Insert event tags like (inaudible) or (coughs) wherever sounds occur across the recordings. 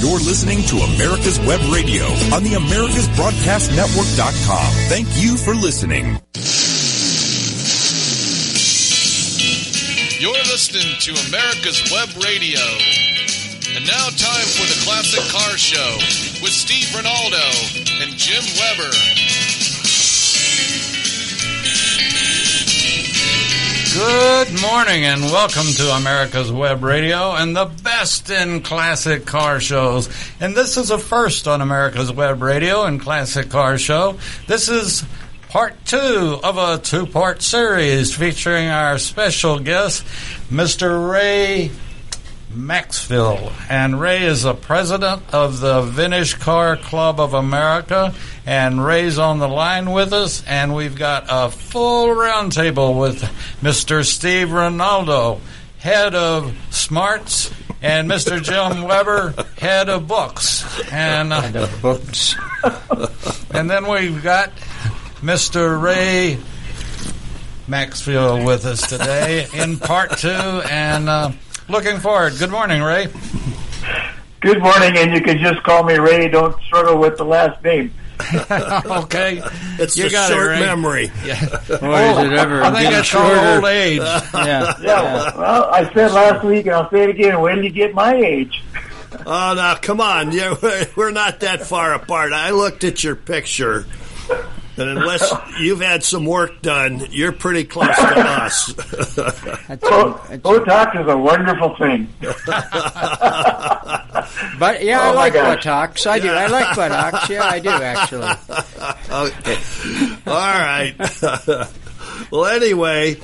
You're listening to America's Web Radio on the AmericasBroadcastNetwork.com. Thank you for listening. You're listening to America's Web Radio. And now time for the Classic Car Show with Steve Rinaldo and Jim Weber. Good morning and welcome to America's Web Radio and the best in classic car shows. And this is a first on America's Web Radio and Classic Car Show. This is part two of a two part series featuring our special guest, Mr. Ray Maxfield. And Ray is the president of the Vintage Car Club of America. And Ray's on the line with us. And we've got a full roundtable with Mr. Steve Rinaldo, head of Smarts, and Mr. Jim Weber, head of books. And uh, Head of books. (laughs) and then we've got Mr. Ray Maxfield with us today in part two, and uh, looking forward. Good morning, Ray. Good morning, and you can just call me Ray. Don't struggle with the last name. (laughs) okay, It's You the got it, short Ray. memory. Boy, is it ever I think getting it's called shorter. old age. (laughs) Yeah. Yeah, well, I said last week, and I'll say it again. When did you get my age? Oh, now come on, yeah, (laughs) we're not that far apart. I looked at your picture, and unless (laughs) you've had some work done, you're pretty close to us. (laughs) That's Botox is a wonderful thing. (laughs) but yeah, I Oh, my like gosh. buttocks. I do. I like buttocks. Yeah, I do actually. okay, all right. well, anyway,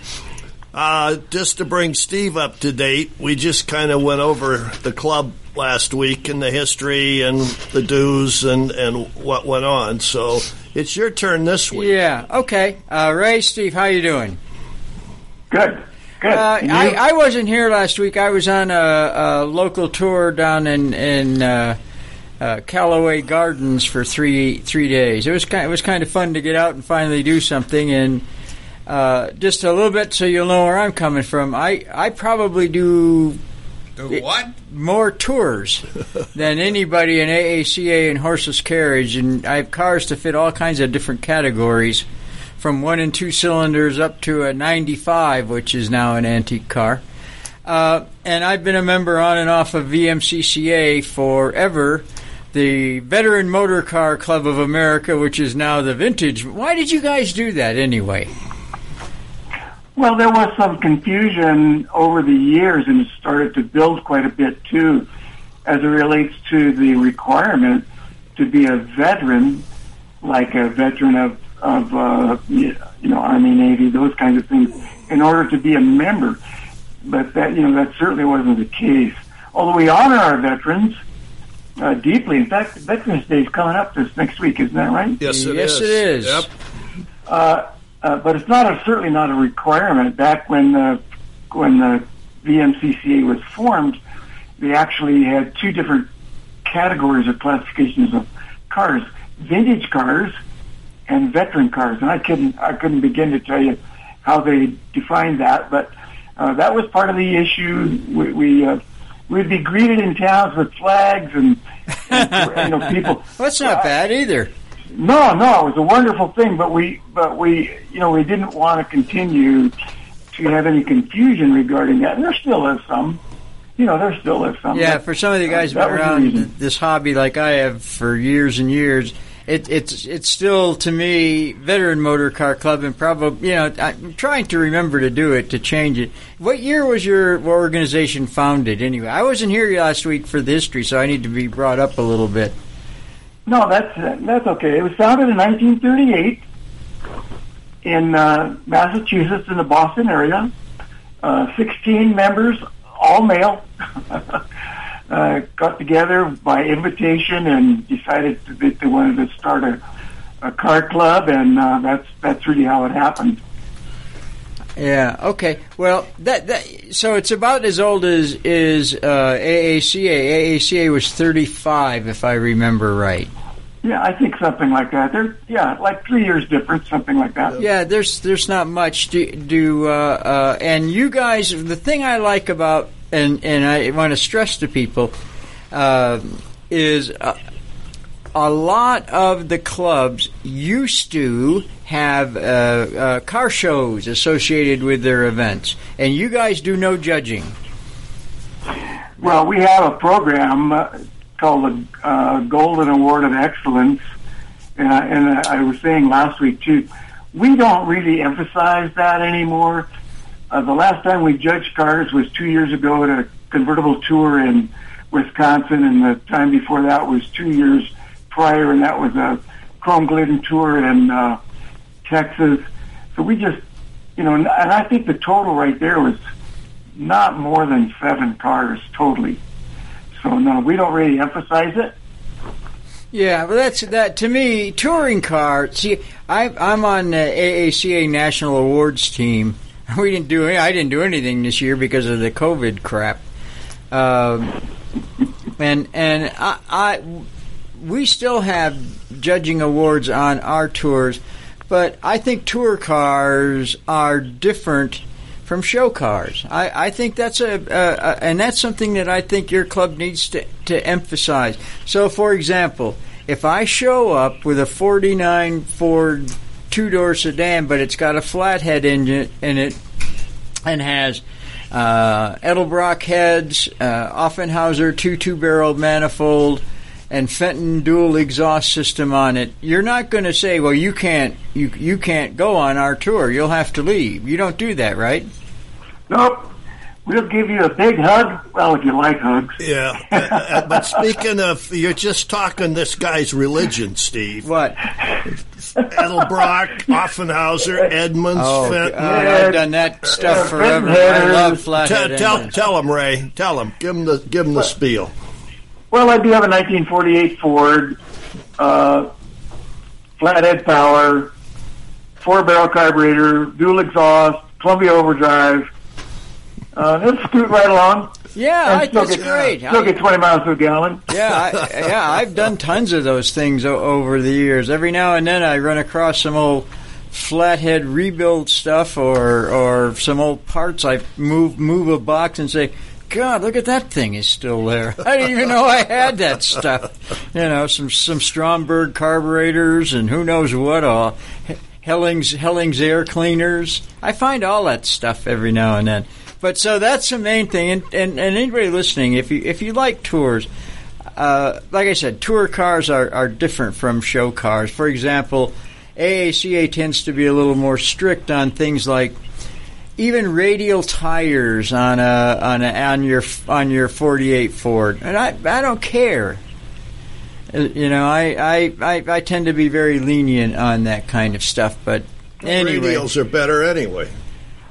uh, just to bring Steve up to date, we just kind of went over the club last week and the history and the dues and and what went on. So it's your turn this week. Yeah. Okay. Uh, Ray, Steve, how you doing? Good, good. Uh, I, I wasn't here last week. I was on a, a local tour down in in uh, uh, Callaway Gardens for three three days. It was kind it was kind of fun to get out and finally do something. And uh, just a little bit so you'll know where I'm coming from. I I probably do Do what? more tours than anybody in AACA and horseless carriage, and I have cars to fit all kinds of different categories, from one and two cylinders up to a 95, which is now an antique car. Uh, and I've been a member on and off of VMCCA forever. The Veteran Motor Car Club of America, which is now the Vintage. Why did you guys do that anyway? Well, there was some confusion over the years, and it started to build quite a bit too, as it relates to the requirement to be a veteran, like a veteran of of uh, you know Army, Navy, those kinds of things, in order to be a member. But that you know that certainly wasn't the case. Although we honor our veterans uh, deeply. In fact, Veterans Day is coming up this next week, isn't that right? Yes, it Yes, is. it is. Yep. Uh, uh, but it's not a, certainly not a requirement. Back when uh, when the VMCCA was formed, they actually had two different categories or classifications of cars: vintage cars and veteran cars. And I couldn't I couldn't begin to tell you how they defined that, but uh, that was part of the issue. We, we uh, we'd be greeted in towns with flags and, and you know people. (laughs) That's not bad either. No, no, it was a wonderful thing, but we, but we, you know, we didn't want to continue to have any confusion regarding that. And there still is some, you know, there still is some. Yeah, for some of the guys uh, who've been that was the around this hobby like I have for years and years, it, it's it's still to me veteran motor car club and probably you know I'm trying to remember to do it to change it. What year was your organization founded anyway? I wasn't here last week for the history, so I need to be brought up a little bit. No, that's that's okay. It was founded in 1938 in uh, Massachusetts, in the Boston area. Uh, 16 members, all male, (laughs) uh, got together by invitation and decided that they wanted to start a, a car club, and uh, that's that's really how it happened. Yeah. Okay. Well, that, that so it's about as old as is uh, AACA. AACA was 35, if I remember right. Yeah, I think something like that. There, yeah, like three years difference, something like that. Yeah, there's there's not much. to do uh, uh, and you guys, the thing I like about and and I want to stress to people uh, is uh, a lot of the clubs used to have uh, uh, car shows associated with their events, and you guys do no judging. Well, we have a program uh, called the uh, Golden Award of Excellence, and, I, and I was saying last week too, we don't really emphasize that anymore. Uh, the last time we judged cars was two years ago at a convertible tour in Wisconsin, and the time before that was two years prior, and that was a Chrome Glidden tour in uh, Texas. So we just, you know, and I think the total right there was not more than seven cars totally. So no, we don't really emphasize it. Yeah, well, that's that to me. Touring car. See, I, I'm on the AACA National Awards team. (laughs) We didn't do. I didn't do anything this year because of the COVID crap. Um, and and I we still have judging awards on our tours, but I think tour cars are different from show cars. I, I think that's a, and that's something that I think your club needs to, to emphasize. So, for example, if I show up with a 49 Ford two door sedan, but it's got a flathead engine in it and has uh, Edelbrock heads, uh, Offenhauser two two barrel manifold, and Fenton dual exhaust system on it, you're not going to say, "Well, you can't you you can't go on our tour. You'll have to leave." You don't do that, right? Nope. We'll give you a big hug. Well, if you like hugs. Yeah. Uh, uh, but (laughs) speaking of, you're just talking this guy's religion, Steve. What? Edelbrock, Offenhauser, Edmunds, Oh, Fenton. uh, I've done that stuff Uh, forever. Fenton I love headers. flathead Tell, tell, engines. tell him, Ray. Tell him. Give him the give him the spiel. Well, I do have a 1948 Ford, uh, flathead power, four barrel carburetor, dual exhaust, Columbia overdrive. Uh, it'll scoot right along. Yeah, I, that's get, great. Still I- get 20 miles a gallon. yeah, I, yeah, I've done tons of those things o- over the years. Every now and then, I run across some old flathead rebuild stuff, or or some old parts. I move move a box and say, "God, look at that thing is still there." (laughs) I didn't even know I had that stuff. You know, some some Stromberg carburetors and who knows what all. Helling's Helling's air cleaners. I find all that stuff every now and then. But so that's the main thing. And, and, and anybody listening, if you if you like tours, uh, like I said, tour cars are, are different from show cars. For example, AACA tends to be a little more strict on things like even radial tires on a on a on your on your 48 Ford, and I I don't care. Uh, You know, I, I, I, I tend to be very lenient on that kind of stuff, but anyway. Radials are better anyway.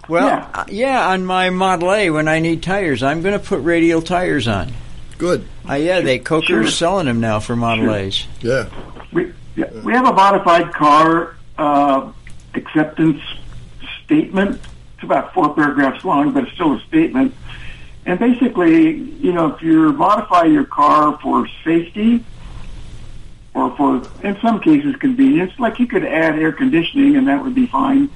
Well, Yeah. uh, yeah, on my Model A, when I need tires, I'm going to put radial tires on. Good. Uh, yeah, they Coker's Sure. selling them now for Model Sure. A's. Yeah. We, yeah, we have a modified car uh, acceptance statement. It's about four paragraphs long, but it's still a statement. And basically, you know, if you modify your car for safety or for, in some cases, convenience, like you could add air conditioning and that would be fine.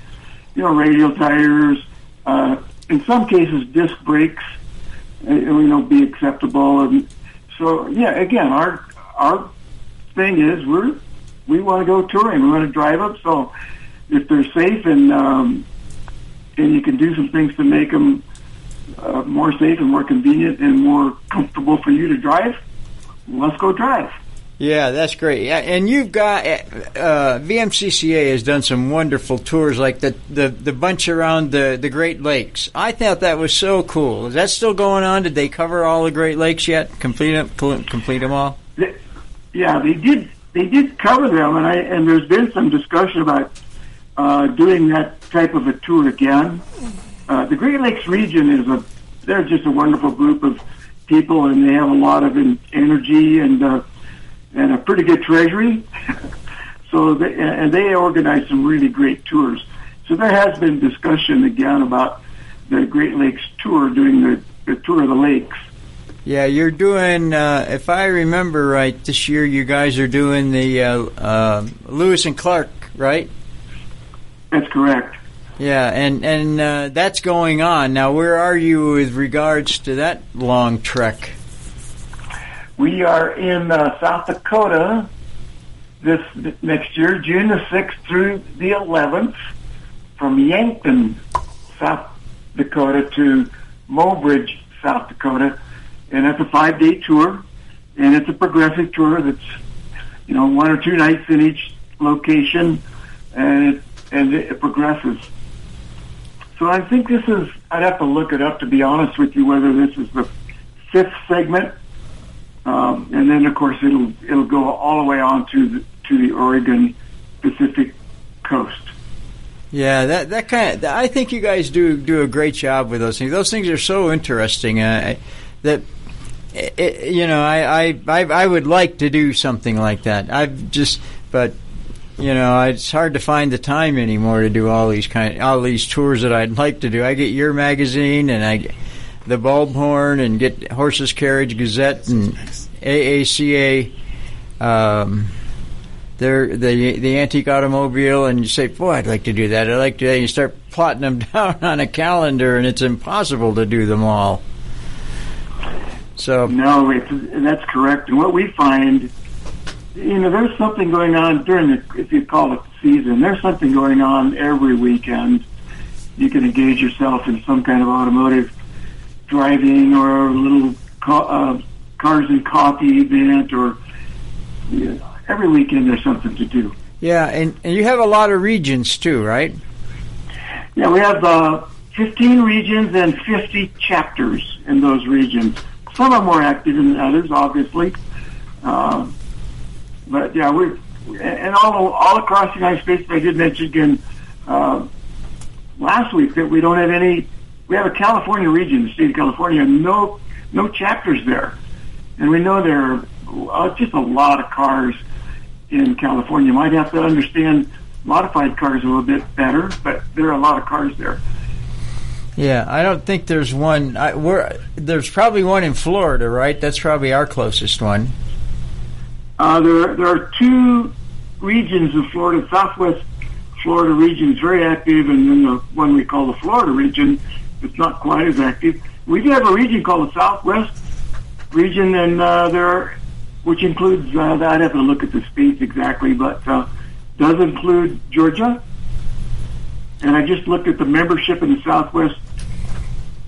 You know, radial tires, uh, in some cases, disc brakes, uh, you know, be acceptable. And so, yeah, again, our our thing is we're we want to go touring. We want to drive up. So if they're safe and um, and you can do some things to make them uh, more safe and more convenient and more comfortable for you to drive, let's go drive. Yeah, that's great. Yeah, and you've got uh, VMCCA has done some wonderful tours, like the, the the bunch around the the Great Lakes. I thought that was so cool. Is that still going on? Did they cover all the Great Lakes yet? Complete them? Complete them all? Yeah, they did. They did cover them, and I and there's been some discussion about uh, doing that type of a tour again. Uh, the Great Lakes region is a they're just a wonderful group of people, and they have a lot of en- energy and uh, and a pretty good treasury. (laughs) so they, and they organize some really great tours. So there has been discussion again about the Great Lakes tour, doing the, the tour of the lakes. Yeah, you're doing. Uh, if I remember right, this year you guys are doing the uh, uh, Lewis and Clark, right? That's correct. Yeah, and and uh, that's going on now. Where are you with regards to that long trek? we are in uh, South Dakota this next year, June the 6th through the 11th, from Yankton, South Dakota to Mobridge, South Dakota. And it's a five day tour, and it's a progressive tour that's, you know, one or two nights in each location, and it, and it progresses. So I think this is, I'd have to look it up to be honest with you, whether this is the fifth segment. Um, and then of course it'll, it'll go all the way on to the, to the Oregon Pacific coast. Yeah, that that kind of. I think you guys do do a great job with those things. Those things are so interesting. Uh, that it, you know, I, I I I would like to do something like that. I've just, but you know, it's hard to find the time anymore to do all these kind, all these tours that I'd like to do. I get your magazine and I the Bulbhorn and get Horseless Carriage Gazette and AACA. Um, they're the the antique automobile, and you say, "Boy, I'd like to do that. I'd like to." And you start plotting them (laughs) down on a calendar, and it's impossible to do them all. So no, that's correct. And what we find, you know, there's something going on during the, if you call it the season. There's something going on every weekend. You can engage yourself in some kind of automotive driving or a little uh, cars and coffee event, or you know, every weekend there's something to do. Yeah, and, and you have a lot of regions too, right? Yeah, we have uh, 15 regions and 50 chapters in those regions. Some are more active than others, obviously. Um, but yeah, we and all all across the United States. I did mention again uh, last week that we don't have any. We have a California region, the state of California, no no chapters there, and we know there are uh, just a lot of cars in California. You might have to understand modified cars a little bit better, but there are a lot of cars there. Yeah, I don't think there's one. I, we're, there's probably one in Florida, right? That's probably our closest one. Uh, there, there are two regions of Florida. Southwest Florida region is very active, and then the one we call the Florida region, it's not quite as active. We do have a region called the Southwest region, and uh, there, are, which includes uh, I'd have to look at the states exactly, but uh, does include Georgia. And I just looked at the membership in the Southwest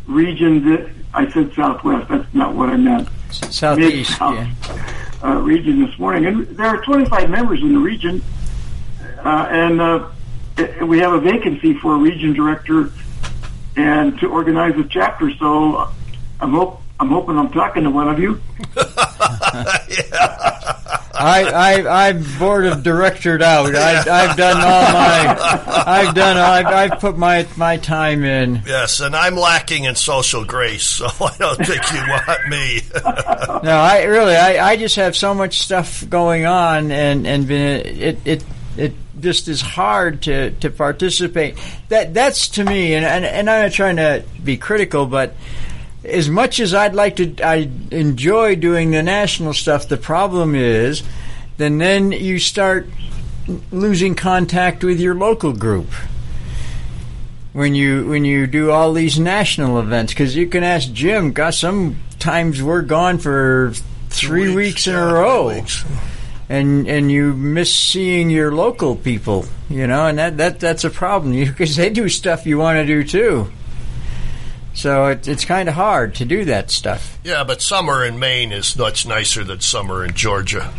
region that I said Southwest. That's not what I meant. Southeast, yeah. Uh, region this morning, and there are 25 members in the region, uh, and uh, we have a vacancy for a region director and to organize a chapter. So I'm hope I'm hoping I'm talking to one of you. (laughs) I, I, I'm board of directored out. I, I've done all my, I've done, I've, I've put my, my time in. Yes, and I'm lacking in social grace, so I don't think you want me. (laughs) no, I really, I, I just have so much stuff going on, and and been, it, it, it just is hard to, to participate. That that's to me, and, and and I'm not trying to be critical, but as much as I'd like to, I enjoy doing the national stuff. The problem is, then then you start losing contact with your local group when you when you do all these national events. Because you can ask Jim. God, sometimes we're gone for three weeks, weeks in yeah, a row. And and you miss seeing your local people, you know, and that, that that's a problem (laughs) because they do stuff you want to do too. So it, it's kind of hard to do that stuff. Yeah, but summer in Maine is much nicer than summer in Georgia.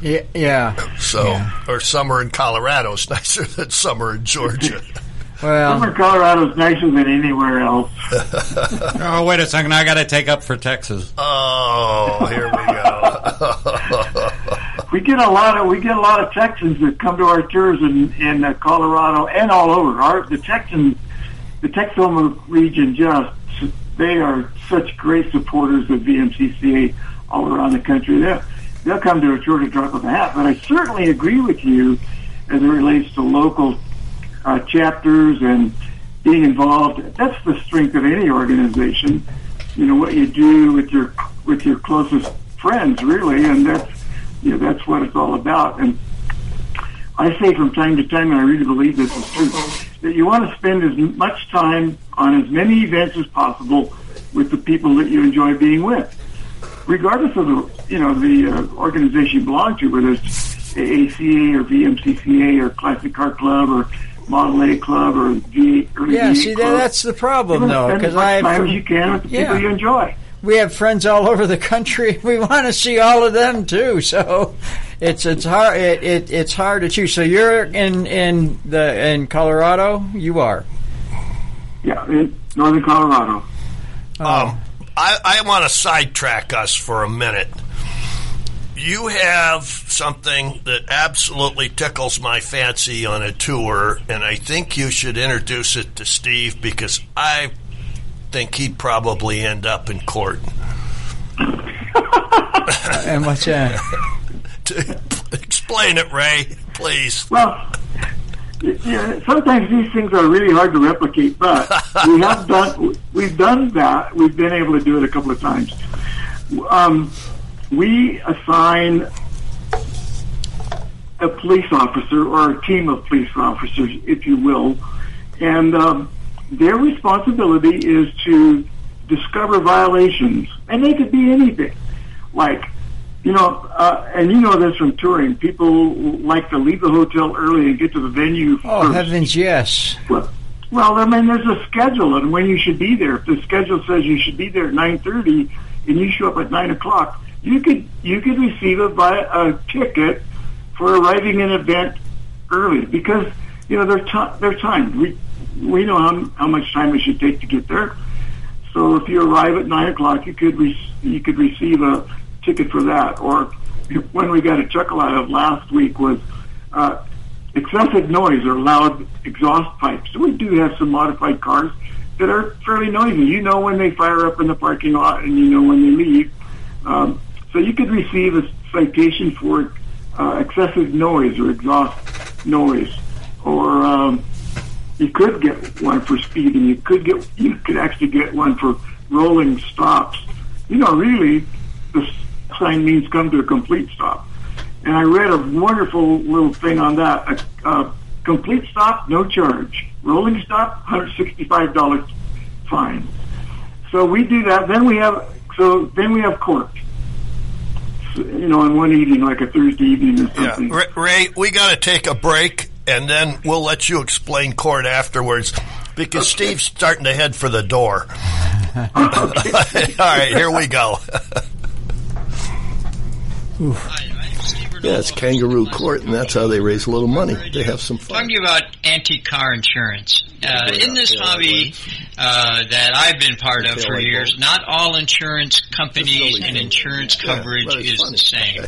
Yeah, yeah. So, Yeah. or summer in Colorado is (laughs) nicer than summer in Georgia. (laughs) Well, Summer in Colorado is nicer than anywhere else. (laughs) Oh, wait a second. I got to take up for Texas. oh, here we go. We get a lot of we get a lot of Texans that come to our tours in in uh, Colorado and all over. Our the Texans, the Texoma region, just they are such great supporters of VMCCA all around the country. They'll they'll come to a to drop of a hat. But I certainly agree with you as it relates to local uh, chapters and being involved. That's the strength of any organization. You know what you do with your with your closest friends, really, and that's you know, that's what it's all about. And I say from time to time, and I really believe this is true, that you want to spend as much time on as many events as possible with the people that you enjoy being with. regardless of the you know the uh, organization you belong to, whether it's ACA or VMCCA or Classic Car Club or Model A Club or V. Yeah, V8 see, Club, that's the problem, though, because as much I time have, as you can with the Yeah. people you enjoy. we have friends all (laughs) over the country. We want to see all of them too. So it's it's hard it, it it's hard to choose. So you're in in the in Colorado. You are. Yeah, in northern Colorado. Um, I, I want to sidetrack us for a minute. You have something that absolutely tickles my fancy on a tour, and I think you should introduce it to Steve because I think he'd probably end up in court. (laughs) And what's that? (laughs) (laughs) Explain it, Ray, please. Well, yeah, sometimes these things are really hard to replicate, but (laughs) we have done we've done that. We've been able to do it a couple of times. Um, we assign a police officer or a team of police officers, if you will, and um, their responsibility is to discover violations, and they could be anything, like you know, uh, and you know this from touring. People like to leave the hotel early and get to the venue Oh first. heavens, yes. Well, well, I mean, there's a schedule and when you should be there. If the schedule says you should be there at nine thirty, and you show up at nine o'clock, you could you could receive a, vi- a ticket for arriving in an event early because you know they're ti they're timed. We we know how how much time it should take to get there. So if you arrive at nine o'clock, you could re- you could receive a ticket for that. Or when we got a chuckle out of last week was uh, excessive noise or loud exhaust pipes. We do have some modified cars that are fairly noisy. You know when they fire up in the parking lot, and you know when they leave. Um, so you could receive a citation for uh, excessive noise or exhaust noise, or um, you could get one for speeding. You could get you could actually get one for rolling stops. You know, really, the sign means come to a complete stop. And I read a wonderful little thing on that. A, a complete stop, no charge. Rolling stop, hundred sixty-five dollars fine. So we do that. Then we have so then we have court. So, you know, on one evening, like a Thursday evening or something. Ray, Ray, we got to take a break, and then we'll let you explain court afterwards because Steve's starting to head for the door. (laughs) (laughs) All right, here we go. (laughs) Yeah, it's kangaroo court, and that's how they raise a little money. They have some fun. Talking about antique car insurance. Uh, in this hobby uh, that I've been part of for years, not all insurance companies and insurance coverage is the same.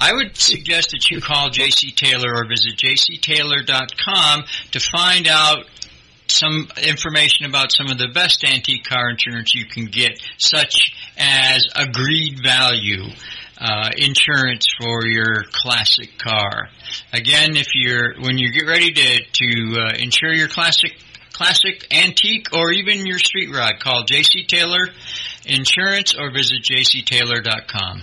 I would suggest that you call JC Taylor or visit jctaylor.com to find out some information about some of the best antique car insurance you can get, such as agreed value. Uh, insurance for your classic car. Again, if you're when you get ready to to uh, insure your classic classic antique or even your street rod, call JC Taylor Insurance or visit jctaylor.com.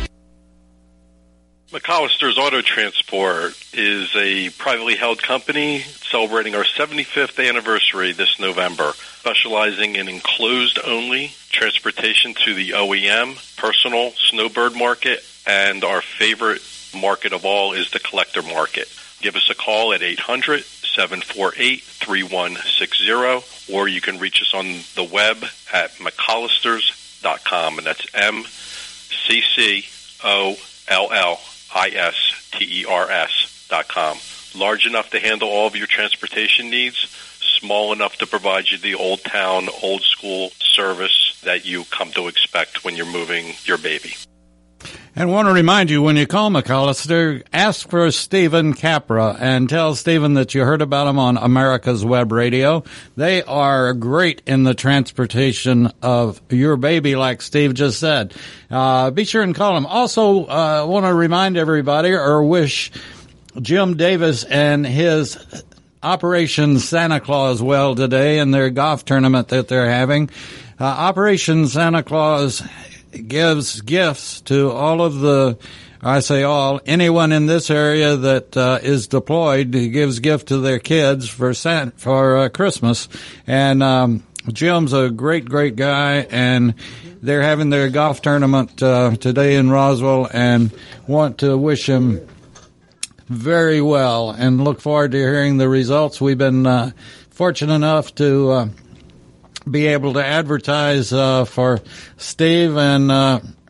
McCollister's Auto Transport is a privately held company celebrating our 75th anniversary this November, specializing in enclosed only transportation to the OEM, personal, snowbird market, and our favorite market of all is the collector market. Give us a call at 800 748 3160, or you can reach us on the web at McCollisters.com, and that's M C C O L L I S T E R S dot com. Large enough to handle all of your transportation needs, small enough to provide you the old town, old school service that you come to expect when you're moving your baby. And want to remind you when you call McCollister, ask for Stephen Capra and tell Stephen that you heard about him on America's Web Radio. They are great in the transportation of your baby, like Steve just said. Uh, be sure and call him. Also, uh, want to remind everybody or wish Jim Davis and his Operation Santa Claus well today in their golf tournament that they're having. Uh, Operation Santa Claus gives gifts to all of the I say all anyone in this area that uh, is deployed gives gift to their kids for San, for uh, Christmas, and um, Jim's a great great guy, and they're having their golf tournament uh, today in Roswell, and want to wish him very well, and look forward to hearing the results. We've been uh, fortunate enough to uh, be able to advertise uh, for Steve and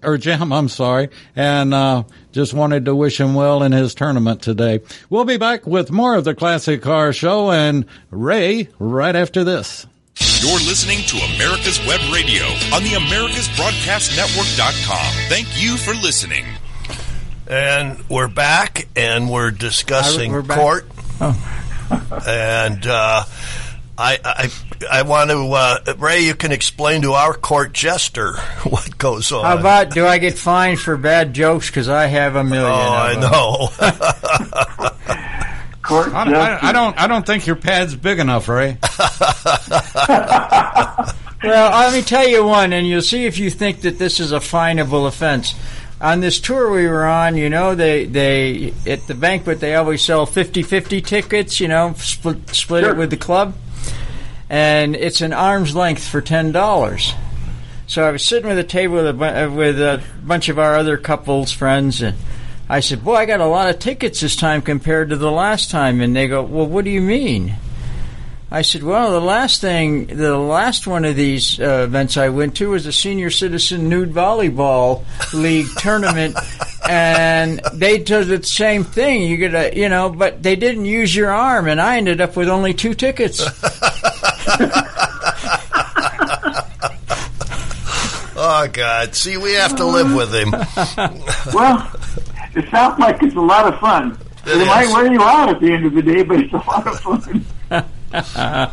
or Jim, I'm sorry, and uh, just wanted to wish him well in his tournament today. We'll be back with more of the Classic Car Show and Ray right after this. You're listening to America's Web Radio on the AmericasBroadcastNetwork.com. Thank you for listening. And we're back, and we're discussing We're court. Oh. (laughs) And uh, I, I, I want to, uh, Ray, you can explain to our court jester (laughs) what goes on. How about do I get fined for bad jokes? Because I have a million. Oh, I them. know. (laughs) Court I, I, I don't. I don't think your pad's big enough, Ray. (laughs) Well, let me tell you one, and you'll see if you think that this is a finable offense. On this tour we were on, you know, they they at the banquet they always sell 50-50 tickets, you know, split split it with the club, and it's an arm's length for ten dollars. So I was sitting with a table with a bu- uh, with a bunch of our other couples friends, and I said, "Boy, I got a lot of tickets this time compared to the last time." And they go, "Well, what do you mean?" I said, "Well, the last thing, the last one of these uh, events I went to was the Senior Citizen Nude Volleyball League (laughs) tournament, and they did the same thing. You get a, you know, but they didn't use your arm, and I ended up with only two tickets. (laughs) (laughs) oh, God. See, we have to live with him. (laughs) Well, it sounds like it's a lot of fun. It It, might wear you out at the end of the day, but it's a lot of fun. (laughs)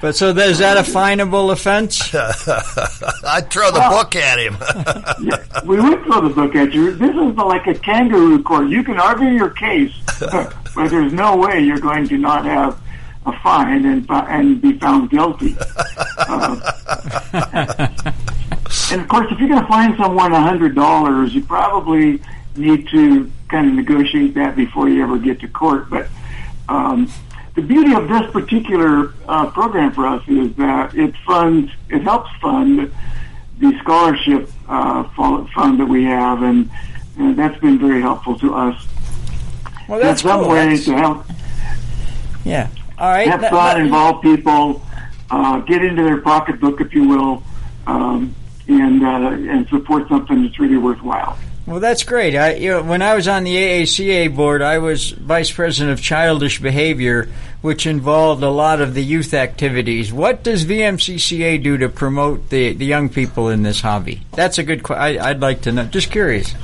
But so is that a finable offense? I'd throw the book at him. Yeah, we would throw the book at you. This is like a kangaroo court. You can argue your case, but there's no way you're going to not have a fine and and be found guilty. (laughs) Uh, and of course, if you're going to fine someone a hundred dollars, you probably need to kind of negotiate that before you ever get to court. But um, the beauty of this particular uh, program for us is that it funds, it helps fund the scholarship uh, fund that we have, and, and that's been very helpful to us. Well, that's in some cool. ways That's- to help yeah. All right. have let- involve people, uh, get into their pocketbook, if you will, um, and uh, and support something that's really worthwhile. Well, that's great. I, you know, when I was on the AACA board, I was vice president of childish behavior, which involved a lot of the youth activities. What does VMCCA do to promote the, the young people in this hobby? That's a good. question. I, I'd like to know. Just curious.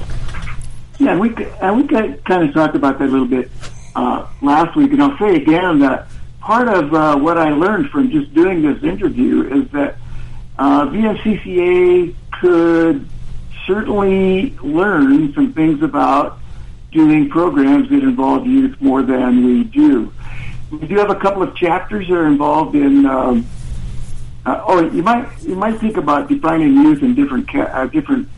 Yeah, we and we kind of talked about that a little bit uh, last week, and I'll say again that part of uh, what I learned from just doing this interview is that uh, VMCCA could certainly learn some things about doing programs that involve youth more than we do. We do have a couple of chapters that are involved in. Um, uh, oh, you might you might think about defining youth in different ca- uh, different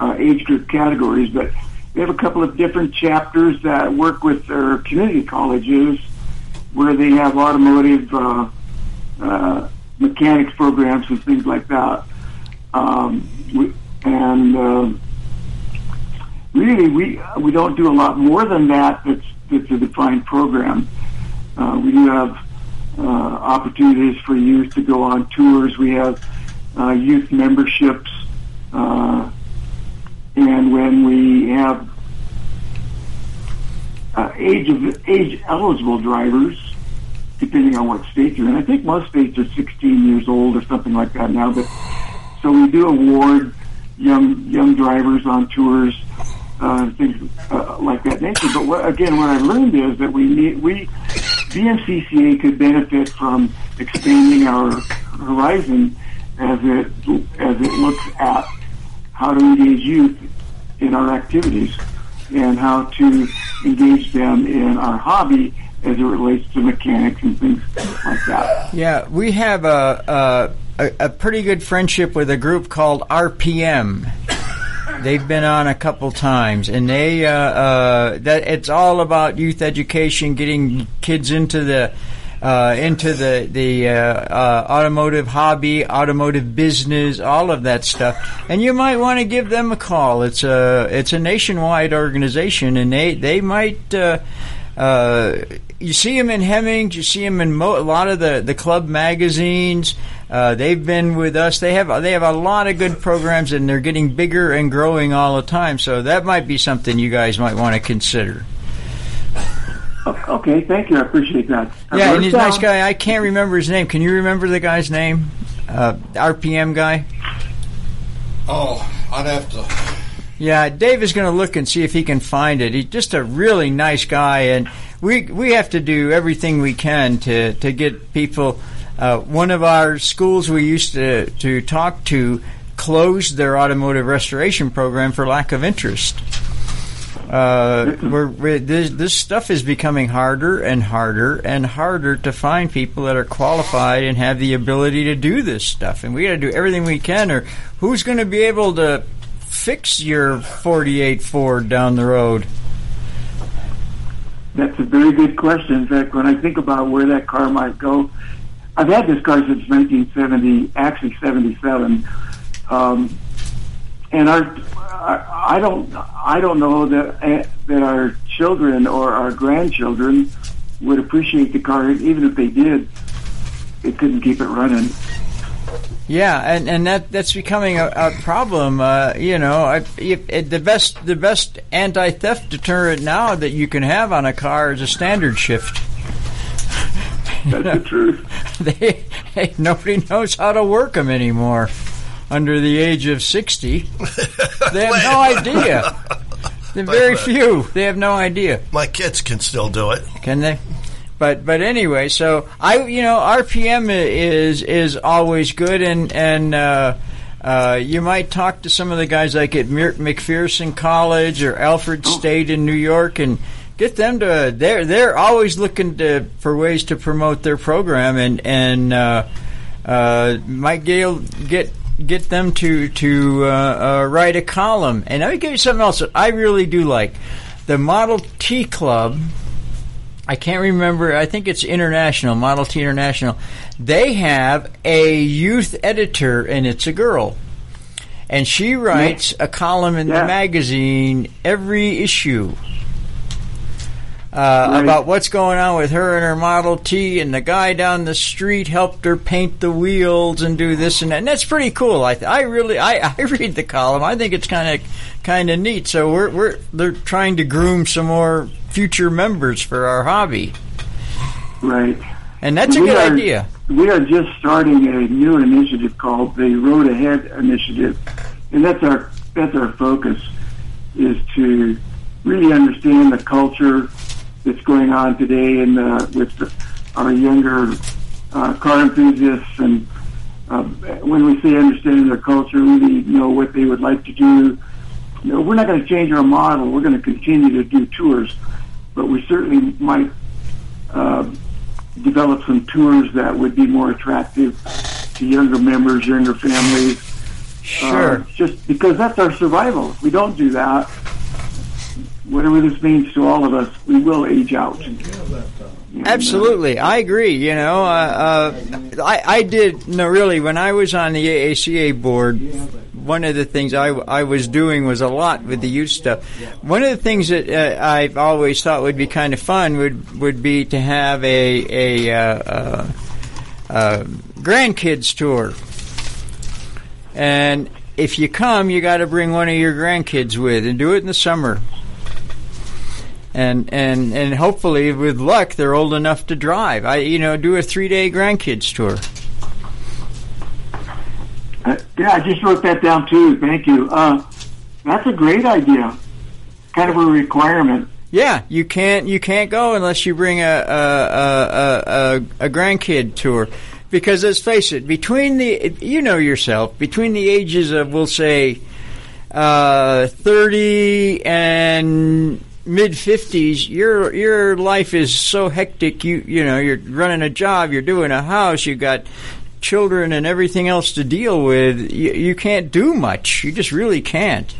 uh, age group categories, but we have a couple of different chapters that work with their community colleges, where they have automotive uh, uh, mechanics programs and things like that. Um, we, and uh, really, we we don't do a lot more than that. That's that's a defined program. Uh, we do have uh, opportunities for youth to go on tours. We have uh, youth memberships, uh, and when we have uh, age of age eligible drivers, depending on what state you're in. I think most states are 16 years old or something like that now. But so we do award young young drivers on tours, uh, things uh, like that nature. But what, again, what I learned is that we need we VMCCA could benefit from expanding our horizon as it as it looks at how to engage youth in our activities and how to engage them in our hobby as it relates to mechanics and things like that. Yeah, we have a, a, a pretty good friendship with a group called RPM. They've been on a couple times, and they uh, uh, that it's all about youth education, getting kids into the uh, into the the uh, uh, automotive hobby, automotive business, all of that stuff. And you might want to give them a call. It's a it's a nationwide organization, and they they might. Uh, uh, you see them in Hemmings. You see them in mo- a lot of the, the club magazines. Uh, they've been with us. They have they have a lot of good programs, and they're getting bigger and growing all the time. So that might be something you guys might want to consider. Okay, thank you. I appreciate that. I Yeah, and he's a nice guy. I can't remember his name. Can you remember the guy's name? Uh, RPM guy. Oh, I'd have to. Yeah, Dave is going to look and see if he can find it. He's just a really nice guy, and we we have to do everything we can to to get people. Uh, one of our schools we used to to talk to closed their automotive restoration program for lack of interest. Uh, we're, we're, this, this stuff is becoming harder and harder and harder to find people that are qualified and have the ability to do this stuff. And we got to do everything we can, or who's going to be able to fix your 48 Ford down the road? That's a very good question. In fact, when I think about where that car might go, I've had this car since 1970, actually 77, um, and our, I I don't, I don't know that eh, that our children or our grandchildren would appreciate the car, even if they did. It couldn't keep it running. Yeah, and, and that that's becoming a, a problem. Uh, you know, I, it, the best the best anti theft deterrent now that you can have on a car is a standard shift. That's the (laughs) truth. They, hey, nobody knows how to work them anymore. Under the age of sixty, (laughs) they have no idea. (laughs) They're very few. They have no idea. My kids can still do it. Can they? But but anyway, so I you know RPM is is always good, and and uh, uh, you might talk to some of the guys like at McPherson College or Alfred State in New York, and get them to they're they're always looking to for ways to promote their program, and and uh, uh, Mike Gale get get them to to uh, uh, write a column. And let me give you something else that I really do like. The Model T Club. I can't remember. I think it's International, Model T International. They have a youth editor, and it's a girl. And she writes a column in the magazine every issue uh, Right. about what's going on with her and her Model T, and the guy down the street helped her paint the wheels and do this and that. And that's pretty cool. I, th- I really, I, (laughs) I read the column. I think it's kind of, kind of neat. So we're, we're, they're trying to groom some more future members for our hobby, Right. and that's a We good are- idea. We are just starting a new initiative called the Road Ahead Initiative, and that's our that's our focus is to really understand the culture that's going on today and uh, with the, our younger uh, car enthusiasts and uh, when we say understanding their culture, we really know what they would like to do. You know, we're not going to change our model. We're going to continue to do tours, but we certainly might uh, develop some tours that would be more attractive to younger members, younger families. Sure. Uh, just because that's our survival. If we don't do that, whatever this means to all of us, we will age out. Absolutely, I agree. You know, uh, uh, I, I did no really when I was on the AACA board. One of the things I, I was doing was a lot with the youth stuff. One of the things that uh, I've always thought would be kind of fun would would be to have a a, uh, uh, grandkids tour. And if you come, you got to bring one of your grandkids with, and do it in the summer and and and hopefully with luck they're old enough to drive. I you know do a three day grandkids tour. Uh, yeah, I just wrote that down too. Thank you. Uh, that's a great idea. Kind of a requirement. Yeah, you can't you can't go unless you bring a a a, a, a grandkid tour. Because let's face it, between the you know yourself between the ages of we'll say uh, thirty and mid fifties, your your life is so hectic. You you know you're running a job, you're doing a house, you got children and everything else to deal with. You, you can't do much. You just really can't.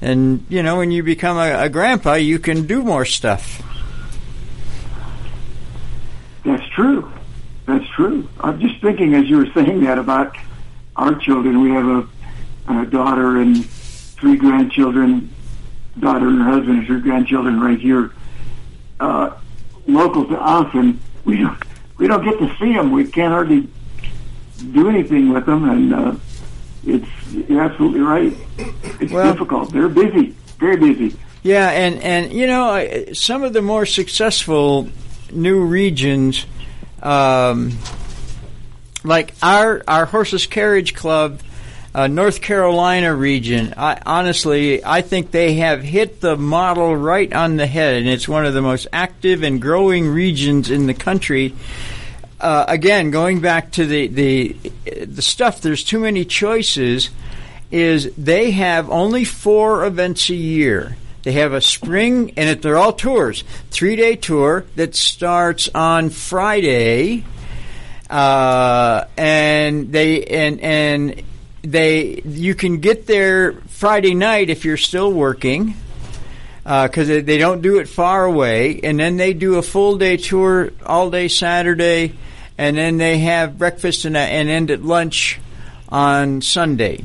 And you know when you become a, a grandpa, you can do more stuff. That's true. That's true. I'm just thinking as you were saying that about our children. We have a, a daughter and three grandchildren. Daughter and her husband and her grandchildren right here, uh, local to us, and we don't we don't get to see them. We can't hardly do anything with them, and uh, it's you're absolutely right. It's Well- difficult. They're busy, very busy. Yeah, and and you know some of the more successful new regions, um, like our our Horseless Carriage Club, uh, North Carolina region. I, honestly, I think they have hit the model right on the head, and it's one of the most active and growing regions in the country. Uh, again, going back to the the the stuff, there's too many choices. Is they have only four events a year. They have a spring, and it, they're all tours. Three day tour that starts on Friday, uh, and they and and they you can get there Friday night if you're still working uh, because they they don't do it far away, and then they do a full day tour all day Saturday, and then they have breakfast and, and end at lunch on Sunday.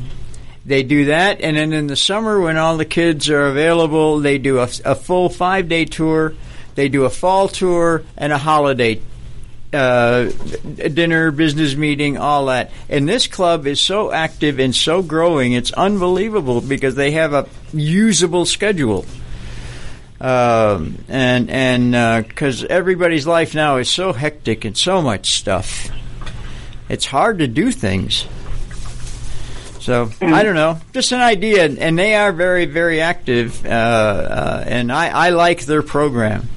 They do that, and then in the summer when all the kids are available, they do a, a full five day tour. They do a fall tour and a holiday uh, dinner, business meeting, all that. And this club is so active and so growing, it's unbelievable because they have a usable schedule. Um, and and because everybody's life now is so hectic and so much stuff, it's hard to do things. So I don't know, just an idea, and they are very very active, uh, uh, and I, I like their program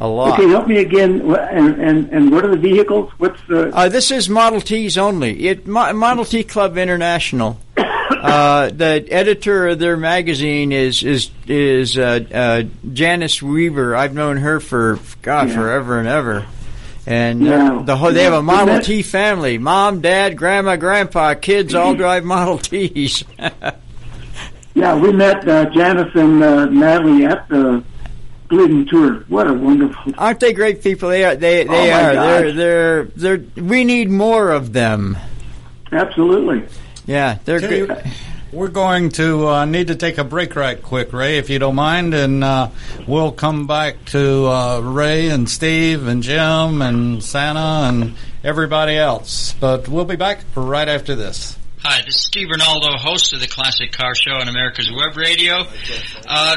a lot. Okay, help me again. And, and and what are the vehicles? What's the? Uh, this is Model Ts only. It Mo- Model T Club International. (coughs) Uh, the editor of their magazine is is is uh, uh, Janice Weaver. I've known her for God Yeah. forever and ever. And uh, the whole, they have a Model that- T family: mom, dad, grandma, grandpa, kids all (coughs) drive Model Ts. (laughs) Yeah, we met uh, Janice and uh, Natalie at the Glidden tour. What a wonderful! (laughs) Aren't they great people? They are. They they Oh, my are. They're they're they're. We need more of them. Absolutely. Yeah, they're Tell you- good. We're going to uh, need to take a break right quick, Ray, if you don't mind, and uh, we'll come back to uh, Ray and Steve and Jim and Santa and everybody else. But we'll be back right after this. Hi, this is Steve Rinaldo, host of the Classic Car Show on America's Web Radio. Uh,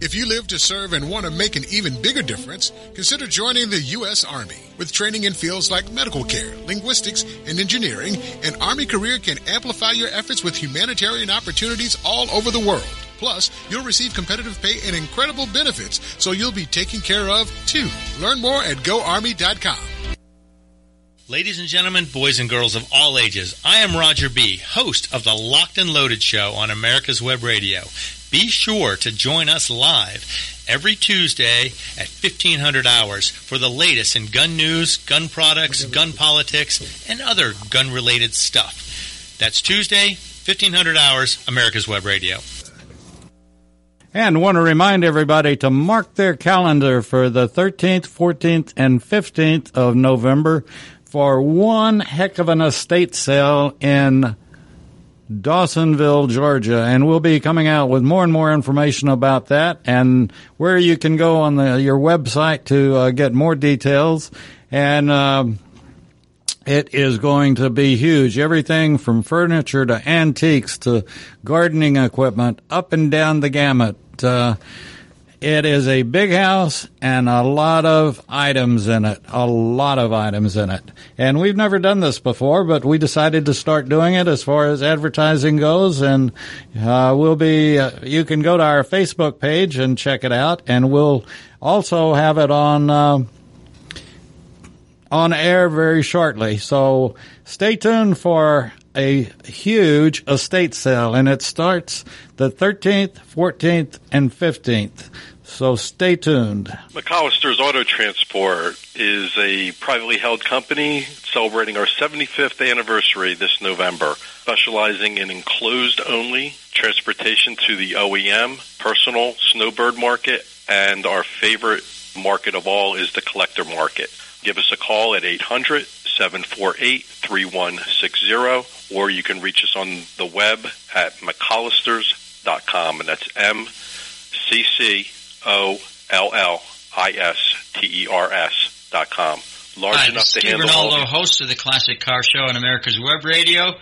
If you live to serve and want to make an even bigger difference, consider joining the U.S. Army. With training in fields like medical care, linguistics, and engineering, an Army career can amplify your efforts with humanitarian opportunities all over the world. Plus, you'll receive competitive pay and incredible benefits, so you'll be taken care of too. Learn more at goarmy.com. Ladies and gentlemen, boys and girls of all ages, I am Roger B., host of the Locked and Loaded Show on America's Web Radio. Be sure to join us live every Tuesday at 1500 hours for the latest in gun news, gun products, gun politics, and other gun related stuff. That's Tuesday, 1500 hours, America's Web Radio. And want to remind everybody to mark their calendar for the 13th, 14th, and 15th of November for one heck of an estate sale in Dawsonville, Georgia. And we'll be coming out with more and more information about that and where you can go on the, your website to uh, get more details. And, um, it is going to be huge. Everything from furniture to antiques to gardening equipment, up and down the gamut. Uh, it is a big house and a lot of items in it. A lot of items in it. And we've never done this before, but we decided to start doing it as far as advertising goes. And uh, we'll be, uh, you can go to our Facebook page and check it out. And we'll also have it on. Uh, on air very shortly. So stay tuned for a huge estate sale and it starts the 13th, 14th, and 15th. So stay tuned. McCollister's Auto Transport is a privately held company celebrating our 75th anniversary this November, specializing in enclosed only transportation to the OEM, personal, snowbird market, and our favorite market of all is the collector market. Give us a call at 800 748 3160, or you can reach us on the web at McCollisters.com, and that's M C C O L L I S T E R S dot com. Large Hi, enough to Steve handle all host of the Classic Car Show on America's Web Radio.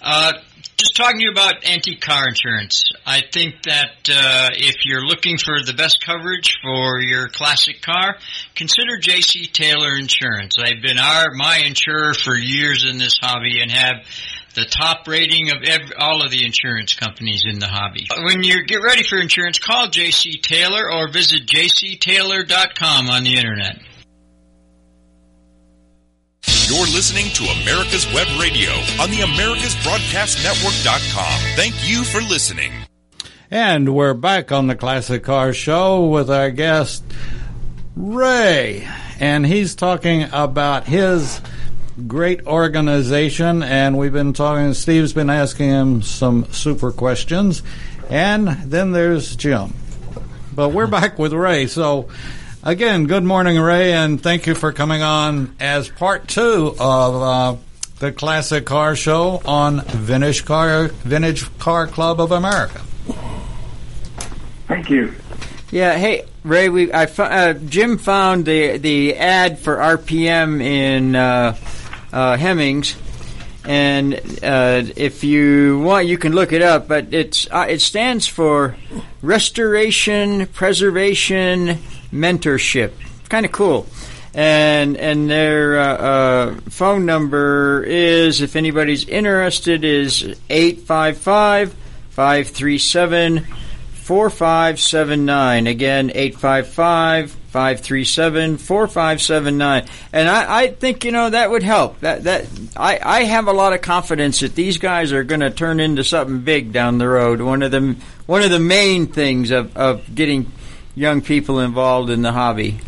Uh, just talking to you about antique car insurance. I think that uh, if you're looking for the best coverage for your classic car, consider J.C. Taylor Insurance. I've been our my insurer for years in this hobby and have the top rating of every, all of the insurance companies in the hobby. When you get ready for insurance, call J.C. Taylor or visit jctaylor.com on the internet. You're listening to America's Web Radio on the AmericasBroadcastNetwork.com. Thank you for listening. And we're back on the Classic Car Show with our guest, Ray. And he's talking about his great organization. And we've been talking, Steve's been asking him some super questions. And then there's Jim. But we're (laughs) back with Ray. So, again, good morning, Ray, and thank you for coming on as part two of uh, the Classic Car Show on Vintage Car Vintage Car Club of America. Thank you. Yeah, hey Ray, we I fo- uh, Jim found the the ad for RPM in uh, uh, Hemmings, and uh, if you want, you can look it up. But it's uh, it stands for Restoration Preservation Mentorship. Kind of cool. And and their uh, uh, phone number is, if anybody's interested, is 855 537 4579. Again, 855 537 4579. And I, I think, you know, that would help. That that I, I have a lot of confidence that these guys are going to turn into something big down the road. One of them, one of the main things of, of getting young people involved in the hobby.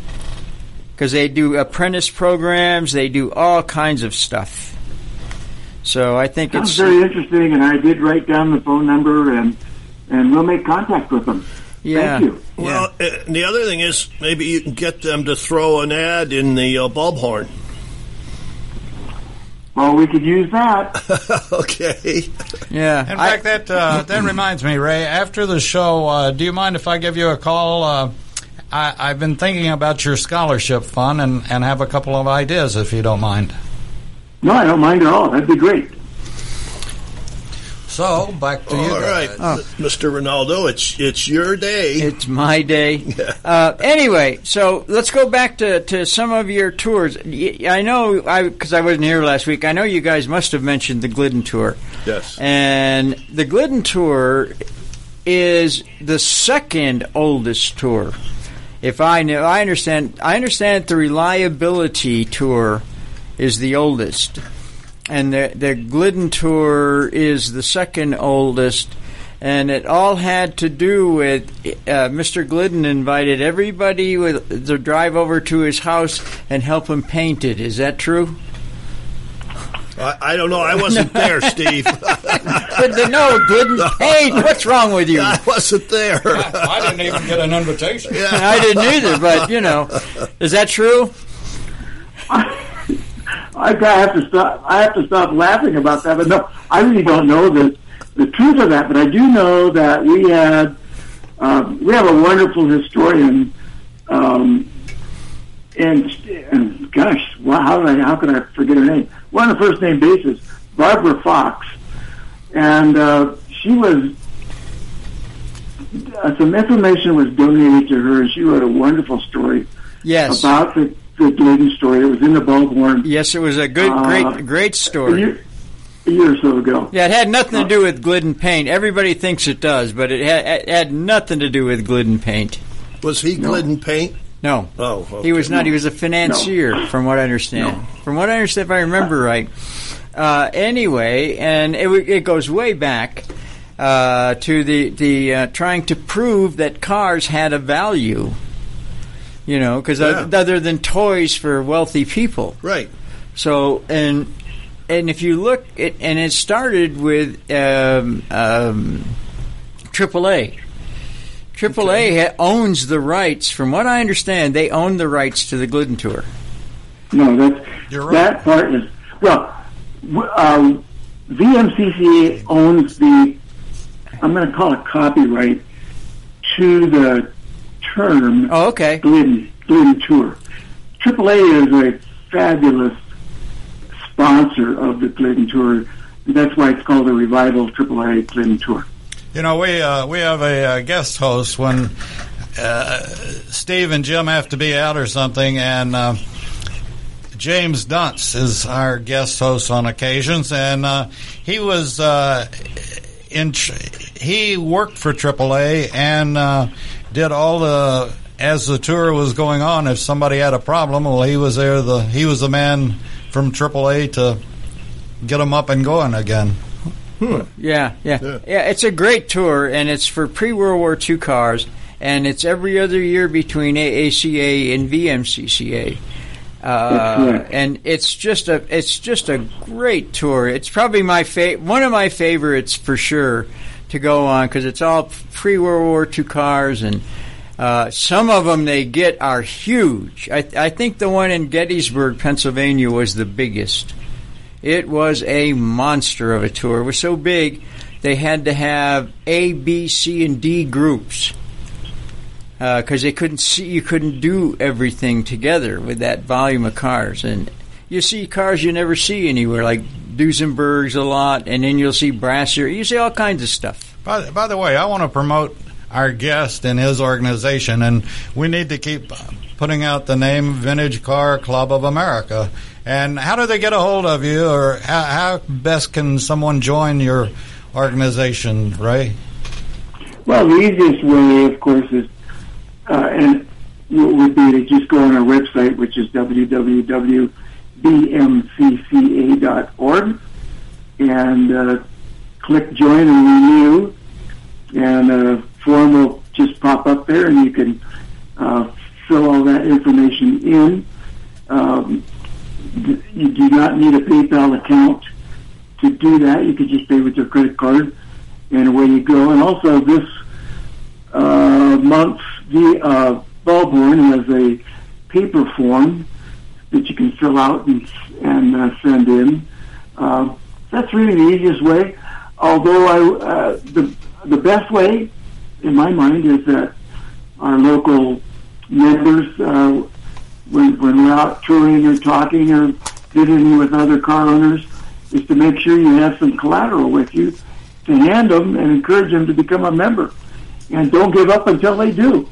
Because they do apprentice programs, they do all kinds of stuff. So I think Sounds it's very interesting, and I did write down the phone number, and and we'll make contact with them. Yeah. Thank you. Well, uh, the other thing is maybe you can get them to throw an ad in the uh, bulb horn. Well, we could use that. (laughs) okay. Yeah. In fact, that uh, that reminds me, Ray. After the show, uh, do you mind if I give you a call? Uh, I, I've been thinking about your scholarship fund and, and have a couple of ideas, if you don't mind. No, I don't mind at all. That'd be great. So back to you. All right, guys. Mr. Rinaldo, it's it's your day. It's my day. (laughs) Uh, anyway, so let's go back to, to some of your tours. I know, I because I wasn't here last week. I know you guys must have mentioned the Glidden tour, Yes. and the Glidden tour is the second oldest tour. If I know, I understand. I understand the reliability tour is the oldest, and the the Glidden tour is the second oldest. And it all had to do with uh, Mr. Glidden invited everybody with, to drive over to his house and help him paint it. Is that true? I, I don't know. I wasn't (laughs) there, Steve. But the, no, Glidden paint. What's wrong with you? (laughs) I wasn't there. (laughs) I didn't even get an invitation. Yeah. I didn't either, but you know, is that true? I have to stop. I have to stop laughing about that. But no, I really don't know the the truth of that. But I do know that we had um, we have a wonderful historian, um, and and gosh, wow, how did I how could I forget her name? We're on a first name basis, Barbara Fox, and uh, she was uh, some information was donated to her, and she wrote a wonderful story Yes. about the, the Glidden story. It was in the Bulb Horn Yes, it was a good, Uh, great, great a story. year, a year or so ago. Yeah, it had nothing to do with Glidden paint. Everybody thinks it does, but it had, it had nothing to do with Glidden paint. Was he Glidden Paint? No. Oh, okay. He was not. He was a financier, from what I understand. From what I understand, if I remember right. Uh, anyway, and it, it goes way back uh, to the the uh, trying to prove that cars had a value. You know, because Yeah. other than toys for wealthy people. Right. So and and if you look, it, and it started with um, um, AAA. AAA ha- owns the rights. From what I understand, they own the rights to the Glidden Tour. No, that's You're right. that part is well. w- Uh, VMCCA owns the. I'm going to call it copyright to the term Oh, okay. Glidden, Glidden Tour. AAA is a fabulous sponsor of the Glidden Tour. That's why it's called the Revival AAA Glidden Tour. You know, we uh, we have a uh, guest host when uh, Steve and Jim have to be out or something, and uh, James Dunce is our guest host on occasions, and uh, he was uh, in. Tr- he worked for AAA and uh, did all the as the tour was going on. If somebody had a problem, well, he was there. The he was the man from AAA to get them up and going again. Yeah, yeah, Yeah. yeah, It's a great tour, and it's for pre World War II cars, and it's every other year between AACA and VMCCA. Uh, and it's just a it's just a great tour. It's probably my fa- one of my favorites for sure to go on because it's all pre World War II cars and. Uh, some of them they get are huge. I, I think the one in Gettysburg, Pennsylvania, was the biggest. It was a monster of a tour. It was so big, they had to have A, B, C, and D groups because they couldn't see. You couldn't do everything together with that volume of cars, and you see cars you never see anywhere, like Duesenbergs a lot, and then you'll see Brasser. You see all kinds of stuff. By, by the way, I want to promote our guest and his organization, and we need to keep putting out the name Vintage Car Club of America. And how do they get a hold of you, or how, how best can someone join your organization, Ray? Well, the easiest way, of course, is uh, and w- would be to just go on our website, which is www.vmcca.org, and uh, click Join and Renew, and a form will just pop up there, and you can uh, fill all that information in. Um, you do not need a PayPal account to do that. You could just pay with your credit card, and away you go. And also, this uh, month, the uh, Bulb Horn has a paper form that you can fill out and, and uh, send in. Uh, that's really the easiest way. Although I, uh, the the best way, in my mind, is that our local members, uh, when when we're out touring or talking or visiting with other car owners, is to make sure you have some collateral with you to hand them and encourage them to become a member. And don't give up until they do.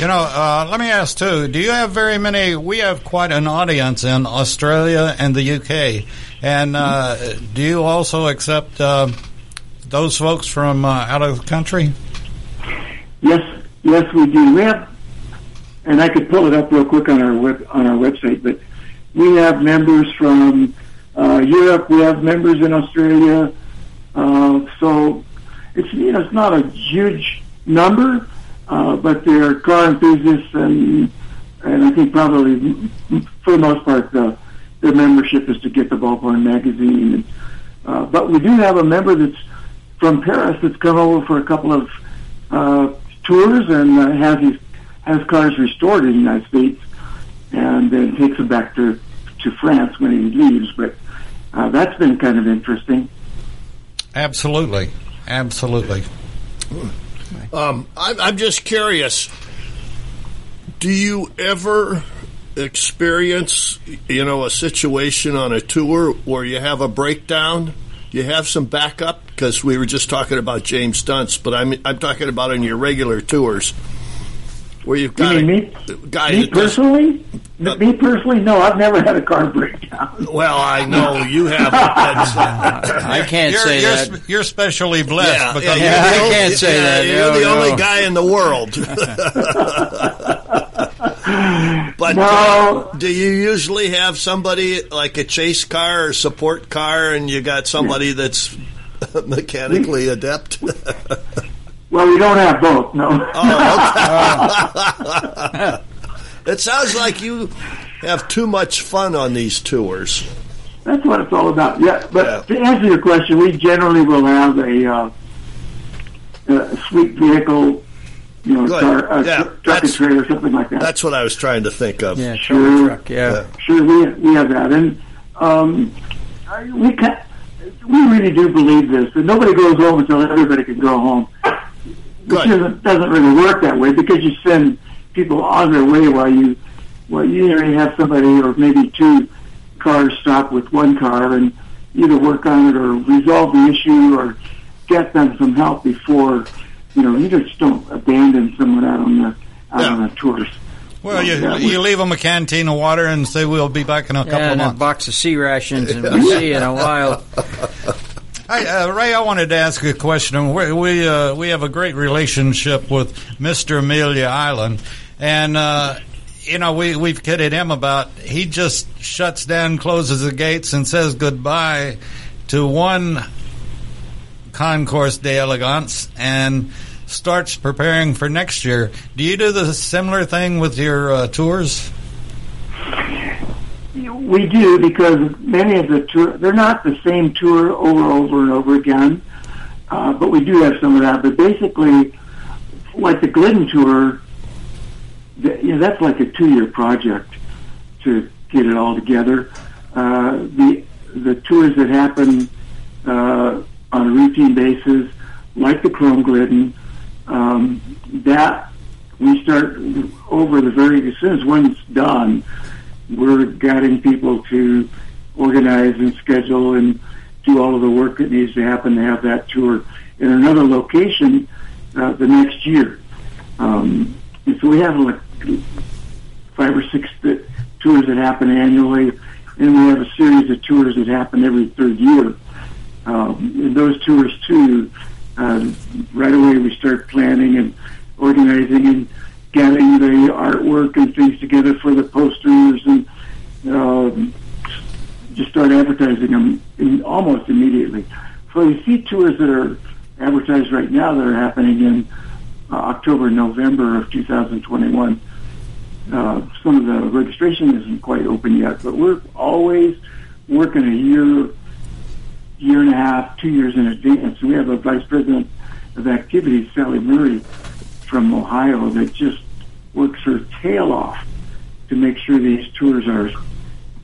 You know, uh, let me ask too. Do you have very many? We have quite an audience in Australia and the UK, and uh, do you also accept uh, those folks from uh, out of the country? Yes, yes, we do. We have, and I could pull it up real quick on our web on our website. But we have members from uh, Europe. We have members in Australia. Uh, so it's you know it's not a huge number, uh, but they're car enthusiasts, and and I think probably for the most part the their membership is to get the Bulb Horn magazine. And, uh, but we do have a member that's from Paris that's come over for a couple of uh, tours and uh, has his has cars restored in the United States, and then takes them back to to France when he leaves. But uh, that's been kind of interesting. Absolutely, absolutely. Um, I'm, I'm just curious. Do you ever experience, you know, a situation on a tour where you have a breakdown? You have some backup? Because we were just talking about James Stunts, but I'm I'm talking about on your regular tours, where you've got You a mean guy Me that does- personally? me personally? No, I've never had a car breakdown. Well, I know you haven't. (laughs) I can't you're, say you're, that. you're specially blessed Yeah, because yeah, Yeah, I only- can't say yeah, that. You're No, the no. only guy in the world. (laughs) but No. uh, do you usually have somebody like a chase car or support car, and you got somebody that's (laughs) mechanically adept? Well, we don't have both. No. Oh, (laughs) (laughs) it sounds like you have too much fun on these tours. That's what it's all about. Yeah, but to answer your question, we generally will have a, uh, a sweep vehicle, you know, Good. car, a Yeah, truck and that's- trailer, something like that. That's what I was trying to think of. Yeah, Sure. truck, yeah. Sure, we we have that, and um, we can we really do believe this that nobody goes home until everybody can go home. Which Good. doesn't, doesn't really work that way because you send people on their way while you well you already have somebody or maybe two cars stop with one car and either work on it or resolve the issue or get them some help before you know you just don't abandon someone out on the out Yeah. on the tours. well, you, Yeah, you leave them a canteen of water and say we'll be back in a couple Yeah, of and a box of C rations, and (laughs) we'll see you in a while. Uh, Ray, I wanted to ask a question. We we, uh, we have a great relationship with Mister Amelia Island, and uh, you know we we've kidded him about he just shuts down, closes the gates, and says goodbye to one concours d'elegance and starts preparing for next year. Do you do the similar thing with your uh, tours? We do because many of the tour they're not the same tour over over and over again, uh, but we do have some of that. But basically, like the Glidden tour, the, you know, that's like a two year project to get it all together. Uh, the the tours that happen uh, on a routine basis, like the Chrome Glidden, um, that we start over the very as soon as one's done we're guiding people to organize and schedule and do all of the work that needs to happen to have that tour in another location uh, the next year. Um, and so we have like five or six tours that happen annually, and we have a series of tours that happen every third year. Um, and those tours too, uh, right away we start planning and organizing and getting the artwork and things together for the posters and um, just start advertising them in, almost immediately. So you see tours that are advertised right now that are happening in uh, October, November of 2021. Uh, some of the registration isn't quite open yet, but we're always working a year, year and a half, two years in advance. We have a vice president of activities, Sally Murray, from Ohio, that just works her tail off to make sure these tours are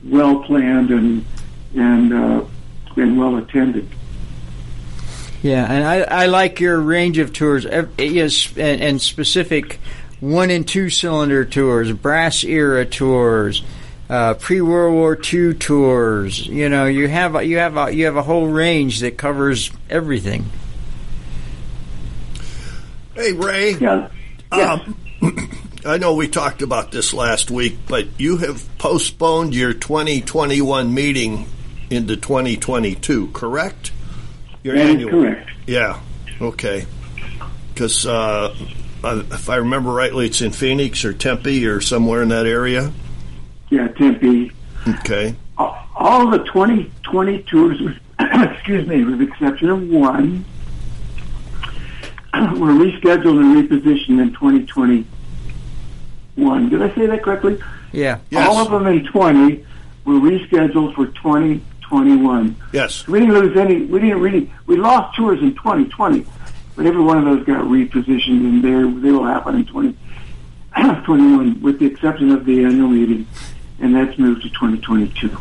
well planned and and uh, and well attended. Yeah, and I, I like your range of tours. Yes, and, and specific one and two cylinder tours, brass era tours, uh, pre World War II tours. You know, you have a, you have a, you have a whole range that covers everything. Hey, Ray. Yeah. Um, (clears throat) I know we talked about this last week, but you have postponed your 2021 meeting into 2022, correct? Your That is annual. correct. Yeah. Okay. Because uh, uh, if I remember rightly, it's in Phoenix or Tempe or somewhere in that area. Yeah, Tempe. Okay. All all the 2020 tours, (coughs) excuse me, with the exception of one, (coughs) were rescheduled and repositioned in 2021. Did I say that correctly? Yeah. All of them in 20 were rescheduled for 2021. Yes. We didn't lose any. We didn't really. We lost tours in 2020, but every one of those got repositioned, and they they will happen in 2021, (clears throat) with the exception of the annual meeting, and that's moved to 2022.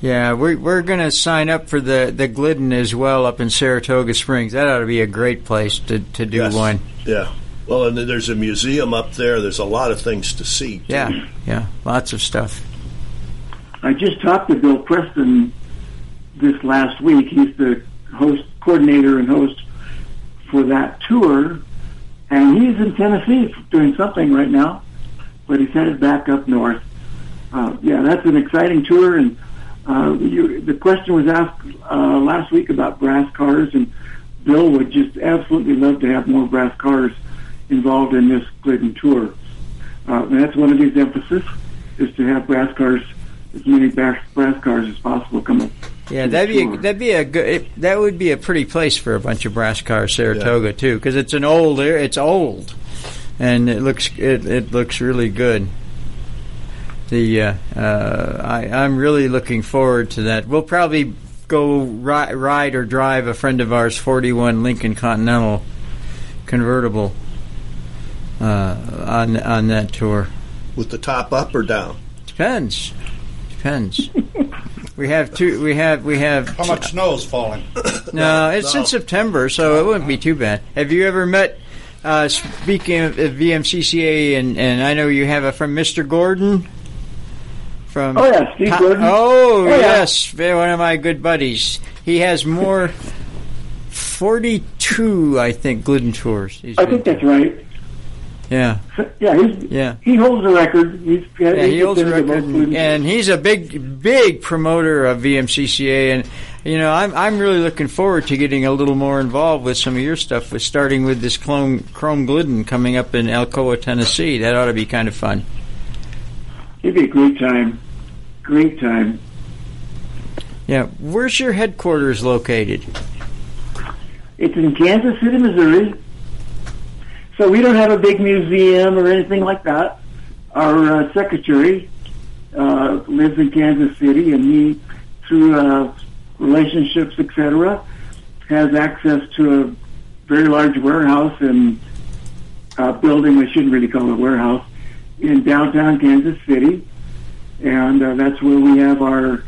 Yeah, we're we're gonna sign up for the the Glidden as well up in Saratoga Springs. That ought to be a great place to to do Yes. one. Yeah. Well, and there's a museum up there. There's a lot of things to see. too. Yeah, yeah, lots of stuff. I just talked to Bill Preston this last week. He's the host, coordinator, and host for that tour, and he's in Tennessee doing something right now, but he's headed back up north. Uh, yeah, that's an exciting tour, and uh, you, the question was asked uh, last week about brass cars, and Bill would just absolutely love to have more brass cars involved in this Glidden tour. Uh, and that's one of his emphasis is to have brass cars, as many brass, brass cars as possible come up. Yeah, that'd be a, that'd be a good. It, that would be a pretty place for a bunch of brass cars, Saratoga too, because it's an old. It's old, and it looks it, it looks really good. The uh, uh, I, I'm really looking forward to that. We'll probably go ri- ride or drive a friend of ours 41 Lincoln Continental convertible uh, on on that tour. With the top up or down? Depends. Depends. we have two. We have we have. How much snow is falling? No, it's No. in September, so it wouldn't be too bad. Have you ever met? Uh, speaking of of VMCCA, and, and I know you have a from Mr. Gordon. From Oh, yeah, Steve Co- Gordon. Oh, Oh, yes, very- one of my good buddies. He has more, forty-two, I think, Glidden tours. He's I think that's right. Yeah, Yeah, he's, yeah. he holds the record. He's, Yeah, he holds the record, and, and he's a big, big promoter of VMCCA. And you know, I'm I'm really looking forward to getting a little more involved with some of your stuff. With starting with this Chrome Chrome Glidden coming up in Alcoa, Tennessee. That ought to be kind of fun. It'd be a great time. Great time. Yeah, where's your headquarters located? It's in Kansas City, Missouri. So we don't have a big museum or anything like that. Our uh, secretary uh, lives in Kansas City, and he, through uh, relationships, etc., has access to a very large warehouse and uh, building. I shouldn't really call it a warehouse in downtown Kansas City, and uh, that's where we have our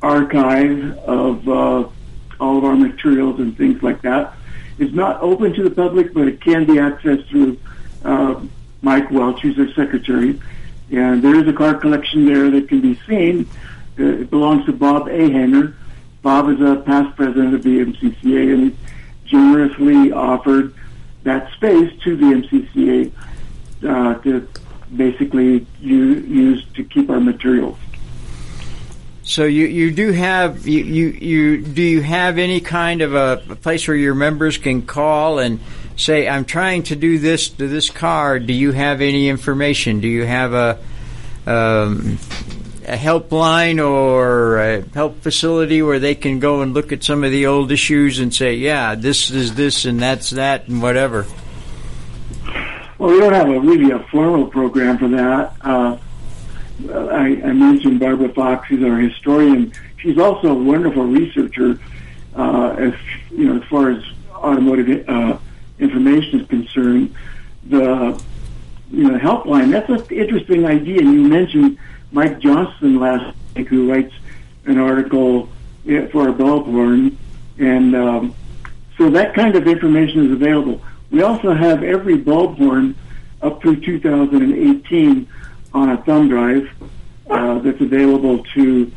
archive of uh, all of our materials and things like that. It's not open to the public, but it can be accessed through uh, Mike Welch, who's our secretary. And there is a card collection there that can be seen. Uh, it belongs to Bob Ahanger. Bob is a past president of the MCCA and he generously offered that space to the MCCA uh, to basically u- use to keep our materials. So you, you do have you, you you do you have any kind of a, a place where your members can call and say I'm trying to do this to this car. Do you have any information? Do you have a um, a helpline or a help facility where they can go and look at some of the old issues and say, yeah, this is this and that's that and whatever. Well, we don't have a really a formal program for that. Uh, I, I mentioned Barbara Fox, who's our historian. She's also a wonderful researcher, uh, as you know, as far as automotive uh, information is concerned. The you know helpline. That's an interesting idea. You mentioned Mike Johnson last week, who writes an article for our Bulb Horn, and um, so that kind of information is available. We also have every bulb horn up through 2018 on a thumb drive uh, that's available to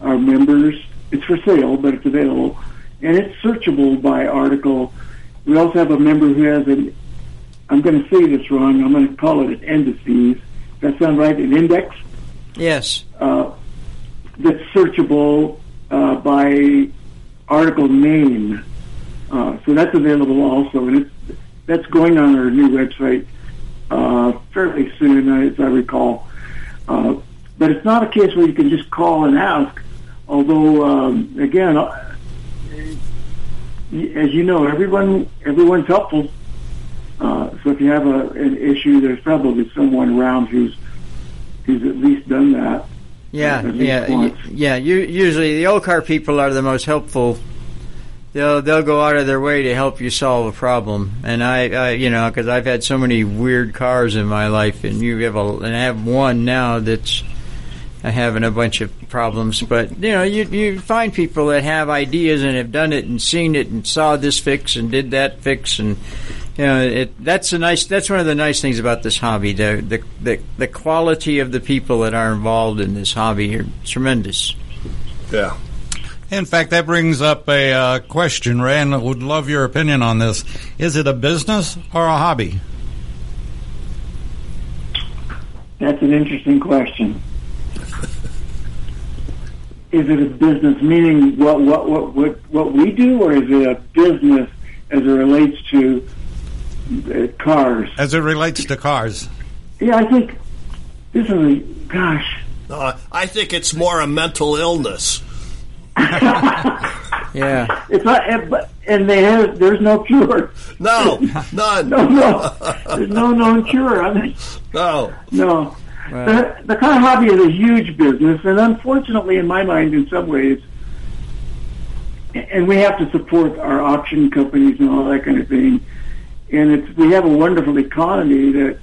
our members. It's for sale, but it's available. And it's searchable by article. We also have a member who has an, I'm going to say this wrong, I'm going to call it an indices. Does that sound right? An index? Yes. Uh, that's searchable uh, by article name. Uh, so that's available also, and it's, that's going on our new website uh, fairly soon, as I recall. Uh, but it's not a case where you can just call and ask. Although, um, again, uh, as you know, everyone everyone's helpful. Uh, so if you have a, an issue, there's probably someone around who's who's at least done that. Yeah, yeah, once. yeah. You, usually, the old car people are the most helpful. They'll they'll go out of their way to help you solve a problem. And I, I you know, because I've had so many weird cars in my life, and you have a, and I have one now that's uh, having a bunch of problems. But you know, you you find people that have ideas and have done it and seen it and saw this fix and did that fix and. You know, it, that's a nice. That's one of the nice things about this hobby. The, the the the quality of the people that are involved in this hobby are tremendous. Yeah. In fact, that brings up a uh, question, Ray, and I would love your opinion on this. Is it a business or a hobby? That's an interesting question. is it a business meaning what what what what what we do, or is it a business as it relates to uh, cars? As it relates to cars. Yeah, I think this is a gosh. Uh, I think it's more a mental illness. (laughs) Yeah. It's not, and, but and they have there's no cure. No, (laughs) none. No, no, there's no known cure. I mean, No. no. Well, The, the car hobby is a huge business, and unfortunately, in my mind, in some ways, and we have to support our auction companies and all that kind of thing. And it's we have a wonderful economy that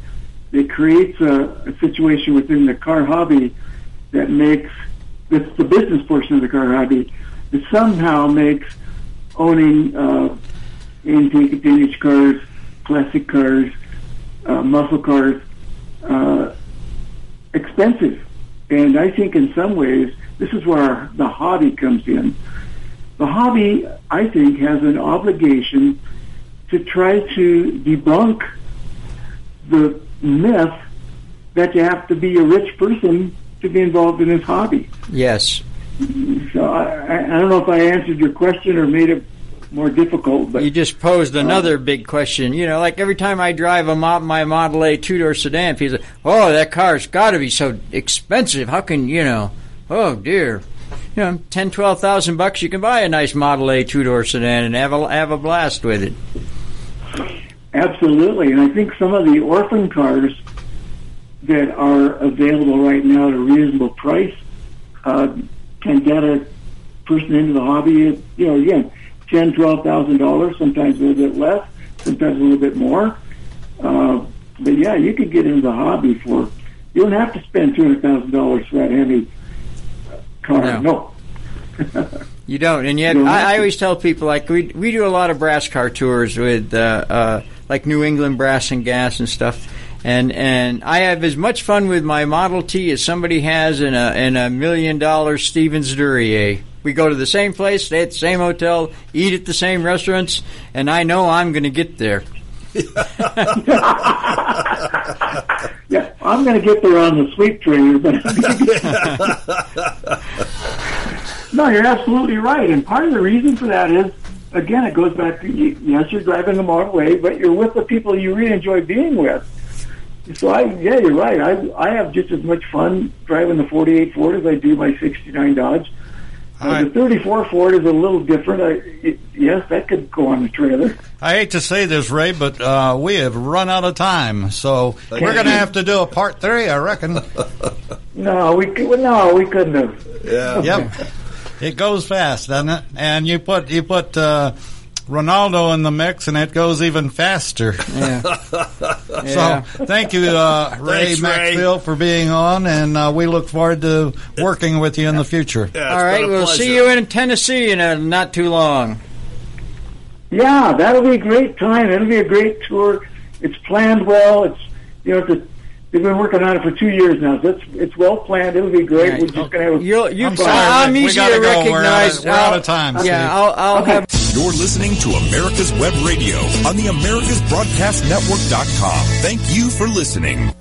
that creates a, a situation within the car hobby that makes the business portion of the car hobby that somehow makes owning uh, antique vintage cars, classic cars, uh, muscle cars. Uh, expensive. And I think in some ways, this is where the hobby comes in. The hobby, I think, has an obligation to try to debunk the myth that you have to be a rich person to be involved in this hobby. yes. So I, I don't know if I answered your question or made it more difficult, but You just posed another uh, big question. You know, like every time I drive a my Model A two door sedan, people say, "Oh, that car's got to be so expensive. How can you know? Oh dear, you know, ten, twelve thousand bucks, you can buy a nice Model A two door sedan and have a have a blast with it." Absolutely, and I think some of the orphan cars that are available right now at a reasonable price uh, can get a person into the hobby. At, you know, again, ten, twelve thousand dollars, sometimes a little bit less, sometimes a little bit more. Uh, but yeah, you could get into the hobby for. You don't have to spend two hundred thousand dollars for that heavy car. No. No. (laughs) You don't, and yet don't I, I always tell people like we we do a lot of brass car tours with uh, uh, like New England Brass and Gas and stuff, and and I have as much fun with my Model T as somebody has in a in a million dollar Stevens Duryea. We go to the same place, stay at the same hotel, eat at the same restaurants, and I know I'm going to get there. (laughs) Yeah, I'm going to get there on the sweep but (laughs) no, you're absolutely right. And part of the reason for that is, again, it goes back to yes, you're driving Model A, but you're with the people you really enjoy being with. So I, yeah, you're right. I I have just as much fun driving the 48 Ford as I do my 69 Dodge. Uh, the 34 Ford is a little different. I, it, yes, that could go on the trailer. I hate to say this, Ray, but uh, we have run out of time, so we're going to have to do a part three, I reckon. (laughs) No, we could, no, we couldn't have. Yeah. (laughs) Yep, it goes fast, doesn't it? And you put you put uh, Rinaldo in the mix, and it goes even faster. Yeah. (laughs) So thank you, uh, Ray Thanks, Ray. Maxfield, for being on, and uh, we look forward to working with you in the future. Yeah, All right, we'll pleasure. see you in Tennessee in uh, not too long. Yeah, that'll be a great time. It'll be a great tour. It's planned well. It's you know, it's a, they've been working on it for two years now. So it's it's well planned. It'll be great. Yeah. We're just gonna have. You'll, you, I'm sorry, I'm Rick. We easy gotta to go. We're out of- we're out of time, Steve. Yeah, I'll, I'll Okay. have You're listening to America's Web Radio on the AmericasBroadcastNetwork.com. Thank you for listening.